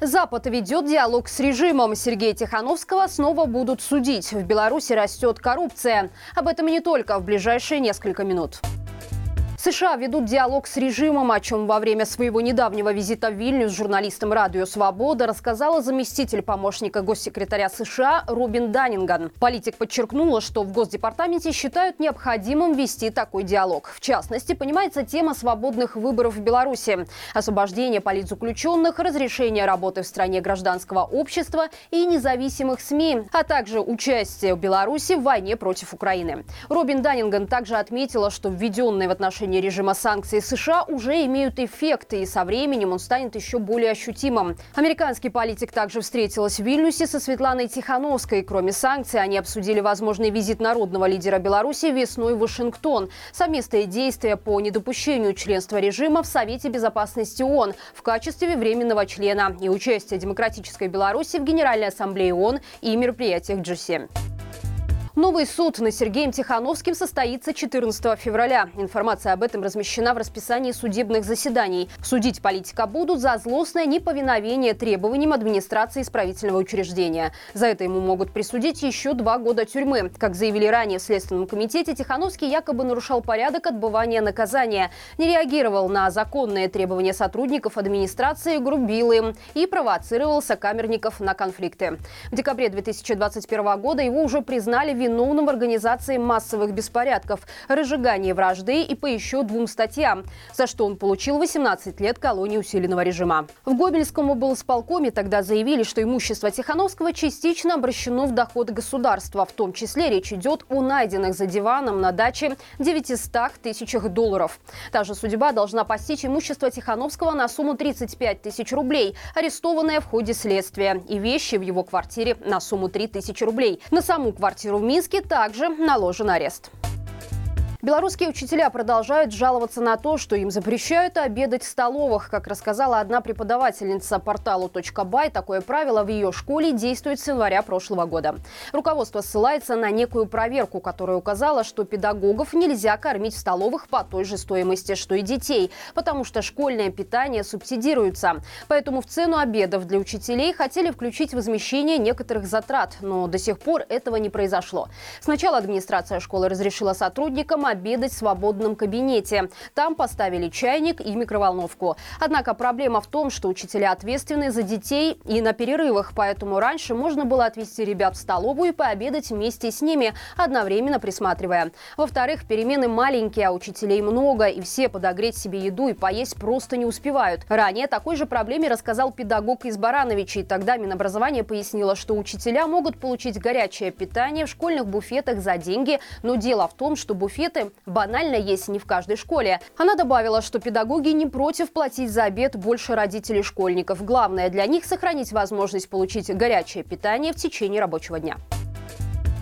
Запад ведет диалог с режимом. Сергея Тихановского снова будут судить. В Беларуси растет коррупция. Об этом и не только в ближайшие несколько минут. США ведут диалог с режимом, о чем во время своего недавнего визита в Вильнюс журналистам «Радио Свобода» рассказала заместитель помощника госсекретаря США Робин Даннинган. Политик подчеркнула, что в Госдепартаменте считают необходимым вести такой диалог. В частности, понимается тема свободных выборов в Беларуси, освобождение политзаключенных, разрешение работы в стране гражданского общества и независимых СМИ, а также участие Беларуси в войне против Украины. Робин Даннинган также отметила, что введенные в отношении ужесточения режима санкций США уже имеют эффект, и со временем он станет еще более ощутимым. Американский политик также встретилась в Вильнюсе со Светланой Тихановской. Кроме санкций, они обсудили возможный визит народного лидера Беларуси весной в Вашингтон, совместные действия по недопущению членства режима в Совете безопасности ООН в качестве временного члена и участие Демократической Беларуси в Генеральной Ассамблее ООН и мероприятиях G7. Новый суд над Сергеем Тихановским состоится 14 февраля. Информация об этом размещена в расписании судебных заседаний. Судить политика будут за злостное неповиновение требованиям администрации исправительного учреждения. За это ему могут присудить еще два года тюрьмы. Как заявили ранее в Следственном комитете, Тихановский якобы нарушал порядок отбывания наказания, не реагировал на законные требования сотрудников администрации, грубил им и провоцировал сокамерников на конфликты. В декабре 2021 года его уже признали виновным в организации массовых беспорядков, разжигании вражды и по еще двум статьям, за что он получил 18 лет колонии усиленного режима. В Гобельском облсполкоме тогда заявили, что имущество Тихановского частично обращено в доходы государства. В том числе речь идет о найденных за диваном на даче 900 тысячах долларов. Та же судьба должна постичь имущество Тихановского на сумму 35 тысяч рублей, арестованное в ходе следствия, и вещи в его квартире на сумму 3 тысячи рублей. На саму квартиру в Минске также наложен арест. Белорусские учителя продолжают жаловаться на то, что им запрещают обедать в столовых. Как рассказала одна преподавательница порталу .бай, такое правило в ее школе действует с января прошлого года. Руководство ссылается на некую проверку, которая указала, что педагогов нельзя кормить в столовых по той же стоимости, что и детей, потому что школьное питание субсидируется. Поэтому в цену обедов для учителей хотели включить возмещение некоторых затрат, но до сих пор этого не произошло. Сначала администрация школы разрешила сотрудникам обедать в свободном кабинете. Там поставили чайник и микроволновку. Однако проблема в том, что учителя ответственны за детей и на перерывах, поэтому раньше можно было отвезти ребят в столовую и пообедать вместе с ними, одновременно присматривая. Во-вторых, перемены маленькие, а учителей много, и все подогреть себе еду и поесть просто не успевают. Ранее такой же проблеме рассказал педагог из Барановичей. Тогда Минобразование пояснило, что учителя могут получить горячее питание в школьных буфетах за деньги, но дело в том, что буфеты продукты банально есть не в каждой школе. Она добавила, что педагоги не против платить за обед больше родителей школьников. Главное для них сохранить возможность получить горячее питание в течение рабочего дня.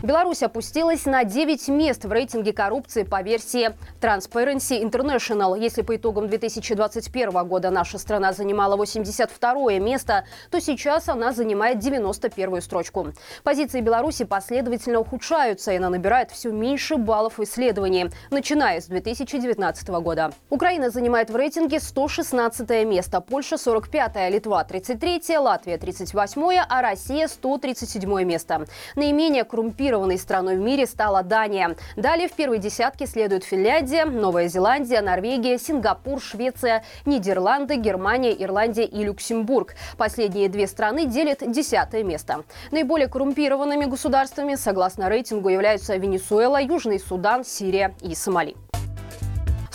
Беларусь опустилась на 9 мест в рейтинге коррупции по версии Transparency International. Если по итогам 2021 года наша страна занимала 82 место, то сейчас она занимает 91 строчку. Позиции Беларуси последовательно ухудшаются, и она набирает все меньше баллов в исследовании, начиная с 2019 года. Украина занимает в рейтинге 116 место, Польша 45, Литва 33, Латвия 38, а Россия 137 место. Наименее коррумпированные коррумпированной страной в мире стала Дания. Далее в первой десятке следуют Финляндия, Новая Зеландия, Норвегия, Сингапур, Швеция, Нидерланды, Германия, Ирландия и Люксембург. Последние две страны делят десятое место. Наиболее коррумпированными государствами, согласно рейтингу, являются Венесуэла, Южный Судан, Сирия и Сомали.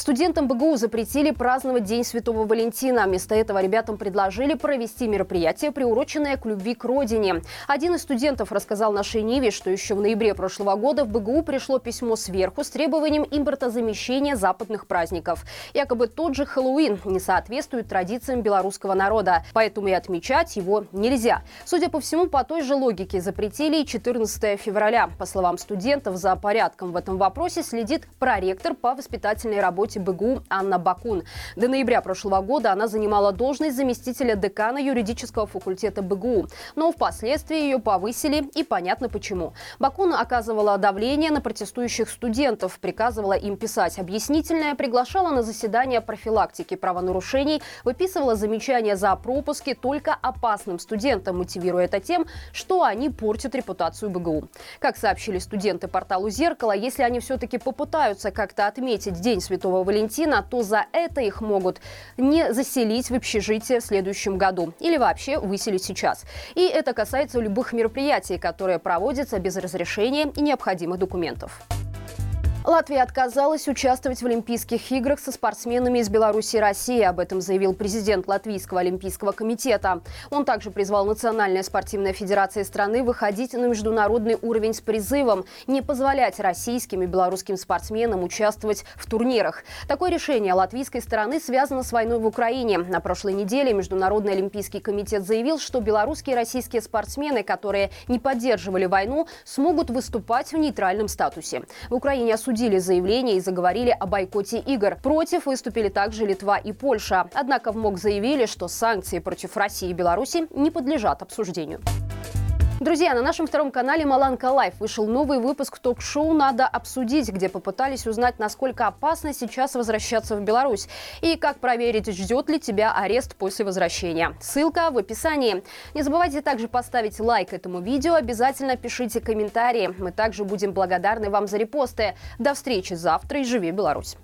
Студентам БГУ запретили праздновать День Святого Валентина. Вместо этого ребятам предложили провести мероприятие, приуроченное к любви к родине. Один из студентов рассказал нашей Ниве, что еще в ноябре прошлого года в БГУ пришло письмо сверху с требованием импортозамещения западных праздников. Якобы тот же Хэллоуин не соответствует традициям белорусского народа, поэтому и отмечать его нельзя. Судя по всему, по той же логике запретили и 14 февраля. По словам студентов, за порядком в этом вопросе следит проректор по воспитательной работе работе БГУ Анна Бакун. До ноября прошлого года она занимала должность заместителя декана юридического факультета БГУ. Но впоследствии ее повысили, и понятно почему. Бакун оказывала давление на протестующих студентов, приказывала им писать объяснительное, приглашала на заседания профилактики правонарушений, выписывала замечания за пропуски только опасным студентам, мотивируя это тем, что они портят репутацию БГУ. Как сообщили студенты порталу «Зеркало», если они все-таки попытаются как-то отметить День Валентина, то за это их могут не заселить в общежитие в следующем году или вообще выселить сейчас. И это касается любых мероприятий, которые проводятся без разрешения и необходимых документов. Латвия отказалась участвовать в Олимпийских играх со спортсменами из Беларуси и России. Об этом заявил президент Латвийского олимпийского комитета. Он также призвал Национальная спортивная федерация страны выходить на международный уровень с призывом не позволять российским и белорусским спортсменам участвовать в турнирах. Такое решение латвийской стороны связано с войной в Украине. На прошлой неделе Международный олимпийский комитет заявил, что белорусские и российские спортсмены, которые не поддерживали войну, смогут выступать в нейтральном статусе. В Украине осудили осудили заявление и заговорили о бойкоте игр. Против выступили также Литва и Польша. Однако в МОК заявили, что санкции против России и Беларуси не подлежат обсуждению. Друзья, на нашем втором канале Маланка Live вышел новый выпуск ток-шоу «Надо обсудить», где попытались узнать, насколько опасно сейчас возвращаться в Беларусь и как проверить, ждет ли тебя арест после возвращения. Ссылка в описании. Не забывайте также поставить лайк этому видео, обязательно пишите комментарии. Мы также будем благодарны вам за репосты. До встречи завтра и Жыве Беларусь!